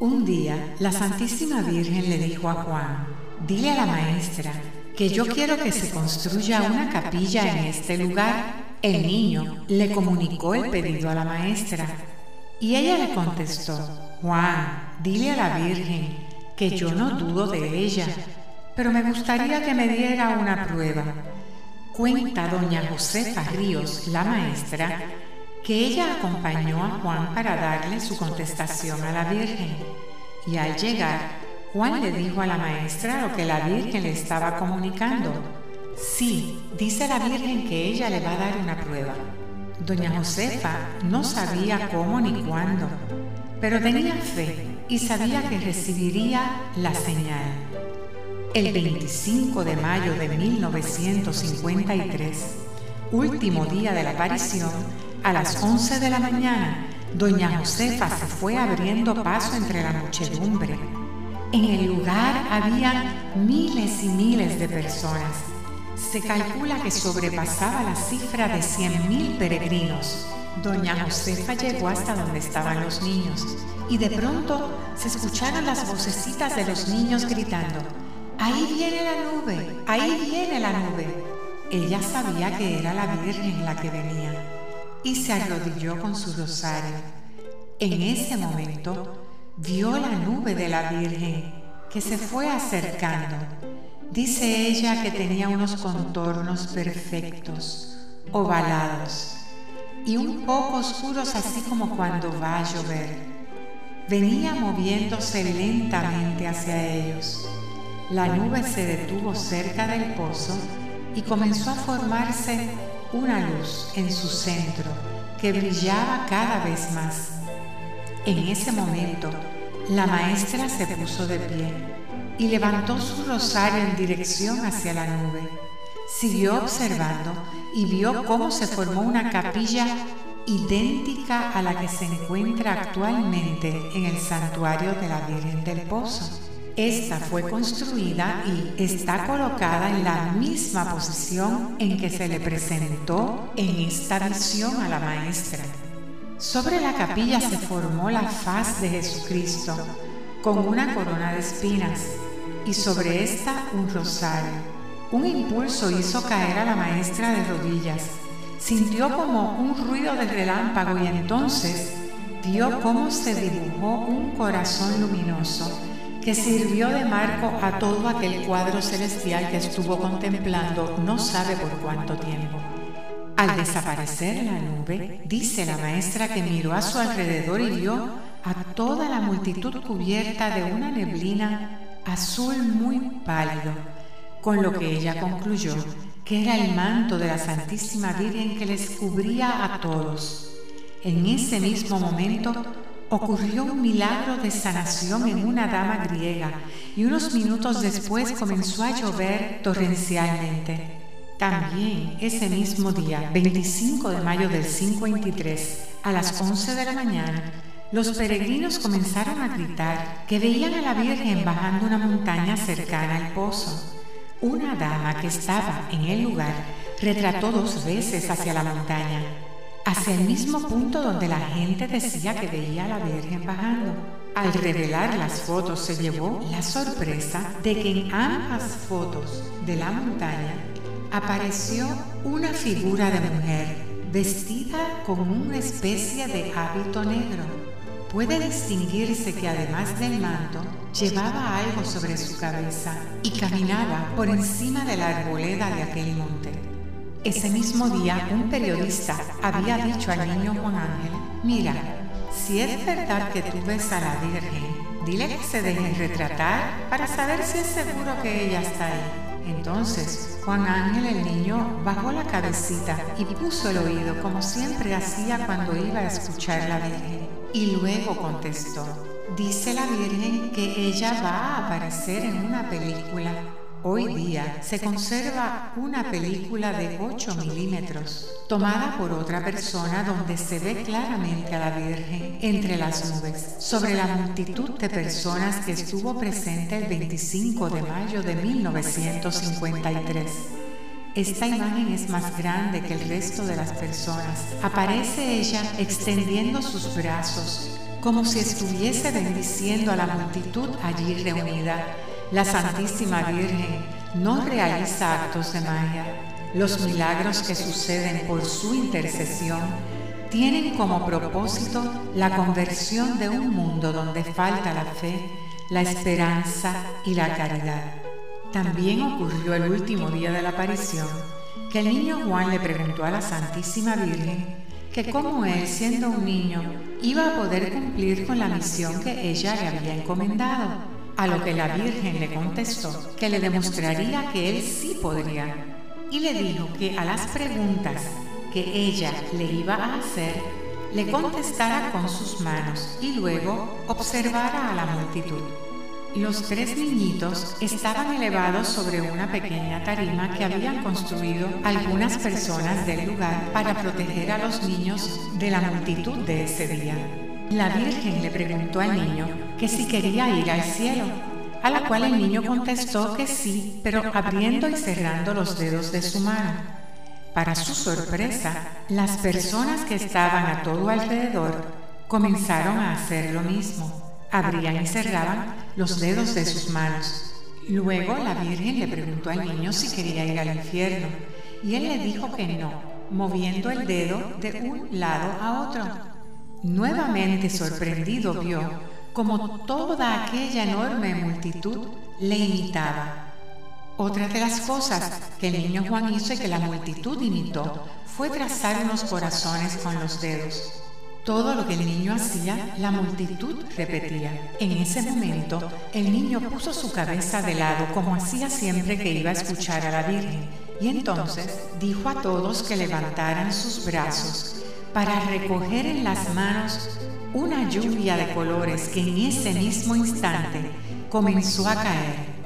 Un día, la Santísima Virgen le dijo a Juan, dile a la maestra que yo quiero que se construya una capilla en este lugar. El niño le comunicó el pedido a la maestra y ella le contestó, Juan, dile a la Virgen que yo no dudo de ella, pero me gustaría que me diera una prueba. Cuenta doña Josefa Ríos, la maestra, que ella acompañó a Juan para darle su contestación a la Virgen. Y al llegar, Juan le dijo a la maestra lo que la Virgen le estaba comunicando. Sí, dice la Virgen que ella le va a dar una prueba. Doña Josefa no sabía cómo ni cuándo, pero tenía fe y sabía que recibiría la señal. El 25 de mayo de 1953, último día de la aparición, a las 11 de la mañana, doña Josefa se fue abriendo paso entre la muchedumbre. En el lugar había miles y miles de personas. Se calcula que sobrepasaba la cifra de 100.000 peregrinos. Doña Josefa llegó hasta donde estaban los niños y de pronto se escucharon las vocecitas de los niños gritando, ahí viene la nube, ahí viene la nube. Ella sabía que era la Virgen la que venía y se arrodilló con su rosario. En ese momento vio la nube de la Virgen que se fue acercando. Dice ella que tenía unos contornos perfectos, ovalados y un poco oscuros así como cuando va a llover. Venía moviéndose lentamente hacia ellos. La nube se detuvo cerca del pozo y comenzó a formarse una luz en su centro que brillaba cada vez más. En ese momento, la maestra se puso de pie y levantó su rosario en dirección hacia la nube. Siguió observando y vio cómo se formó una capilla idéntica a la que se encuentra actualmente en el santuario de la Virgen del Pozo. Esta fue construida y está colocada en la misma posición en que se le presentó en esta visión a la maestra. Sobre la capilla se formó la faz de Jesucristo con una corona de espinas y sobre esta un rosario. Un impulso hizo caer a la maestra de rodillas. Sintió como un ruido de relámpago y entonces vio cómo se dibujó un corazón luminoso que sirvió de marco a todo aquel cuadro celestial que estuvo contemplando no sabe por cuánto tiempo. Al desaparecer la nube, dice la maestra que miró a su alrededor y vio a toda la multitud cubierta de una neblina azul muy pálido, con lo que ella concluyó que era el manto de la Santísima Virgen que les cubría a todos. En ese mismo momento, ocurrió un milagro de sanación en una dama griega y unos minutos después comenzó a llover torrencialmente. También ese mismo día, 25 de mayo del 523, a las 11 de la mañana, los peregrinos comenzaron a gritar que veían a la Virgen bajando una montaña cercana al pozo. Una dama que estaba en el lugar retrató dos veces hacia la montaña hacia el mismo punto donde la gente decía que veía a la Virgen bajando. Al revelar las fotos se llevó la sorpresa de que en ambas fotos de la montaña apareció una figura de mujer vestida con una especie de hábito negro. Puede distinguirse que además del manto llevaba algo sobre su cabeza y caminaba por encima de la arboleda de aquel monte. Ese mismo día, un periodista había dicho al niño Juan Ángel, mira, si es verdad que tú ves a la Virgen, dile que se deje retratar para saber si es seguro que ella está ahí. Entonces, Juan Ángel el niño bajó la cabecita y puso el oído como siempre hacía cuando iba a escuchar a la Virgen. Y luego contestó, dice la Virgen que ella va a aparecer en una película Hoy día se conserva una película de 8 milímetros tomada por otra persona donde se ve claramente a la Virgen entre las nubes sobre la multitud de personas que estuvo presente el 25 de mayo de 1953. Esta imagen es más grande que el resto de las personas. Aparece ella extendiendo sus brazos como si estuviese bendiciendo a la multitud allí reunida. La Santísima Virgen no realiza actos de magia. Los milagros que suceden por su intercesión tienen como propósito la conversión de un mundo donde falta la fe, la esperanza y la caridad. También ocurrió el último día de la aparición que el niño Juan le preguntó a la Santísima Virgen que como él, siendo un niño, iba a poder cumplir con la misión que ella le había encomendado, a lo que la Virgen le contestó que le demostraría que él sí podría, y le dijo que a las preguntas que ella le iba a hacer, le contestara con sus manos y luego observara a la multitud. Los tres niñitos estaban elevados sobre una pequeña tarima que habían construido algunas personas del lugar para proteger a los niños de la multitud de ese día. La Virgen le preguntó al niño que si quería ir al cielo, a la cual el niño contestó que sí, pero abriendo y cerrando los dedos de su mano. Para su sorpresa, las personas que estaban a todo alrededor comenzaron a hacer lo mismo abrían y cerraban los dedos de sus manos. Luego la Virgen le preguntó al niño si quería ir al infierno y él le dijo que no, moviendo el dedo de un lado a otro. Nuevamente sorprendido vio como toda aquella enorme multitud le imitaba. Otra de las cosas que el niño Juan hizo y que la multitud imitó fue trazar unos corazones con los dedos. Todo lo que el niño hacía, la multitud repetía. En ese momento, el niño puso su cabeza de lado como hacía siempre que iba a escuchar a la Virgen, y entonces dijo a todos que levantaran sus brazos para recoger en las manos una lluvia de colores que en ese mismo instante comenzó a caer.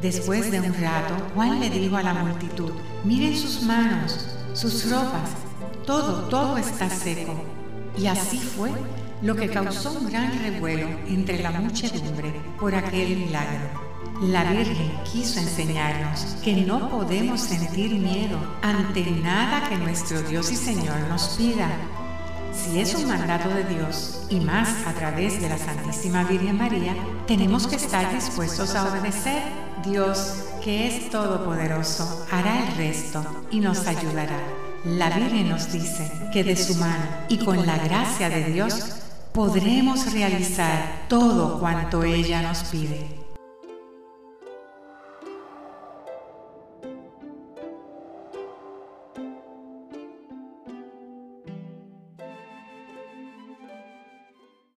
Después de un rato, Juan le dijo a la multitud, miren sus manos, sus ropas, todo, todo está seco. Y así fue lo que causó un gran revuelo entre la muchedumbre por aquel milagro. La Virgen quiso enseñarnos que no podemos sentir miedo ante nada que nuestro Dios y Señor nos pida. Si es un mandato de Dios y más a través de la Santísima Virgen María, tenemos que estar dispuestos a obedecer. Dios, que es todopoderoso, hará el resto y nos ayudará. La Virgen nos dice que de su mano y con la gracia de Dios podremos realizar todo cuanto ella nos pide.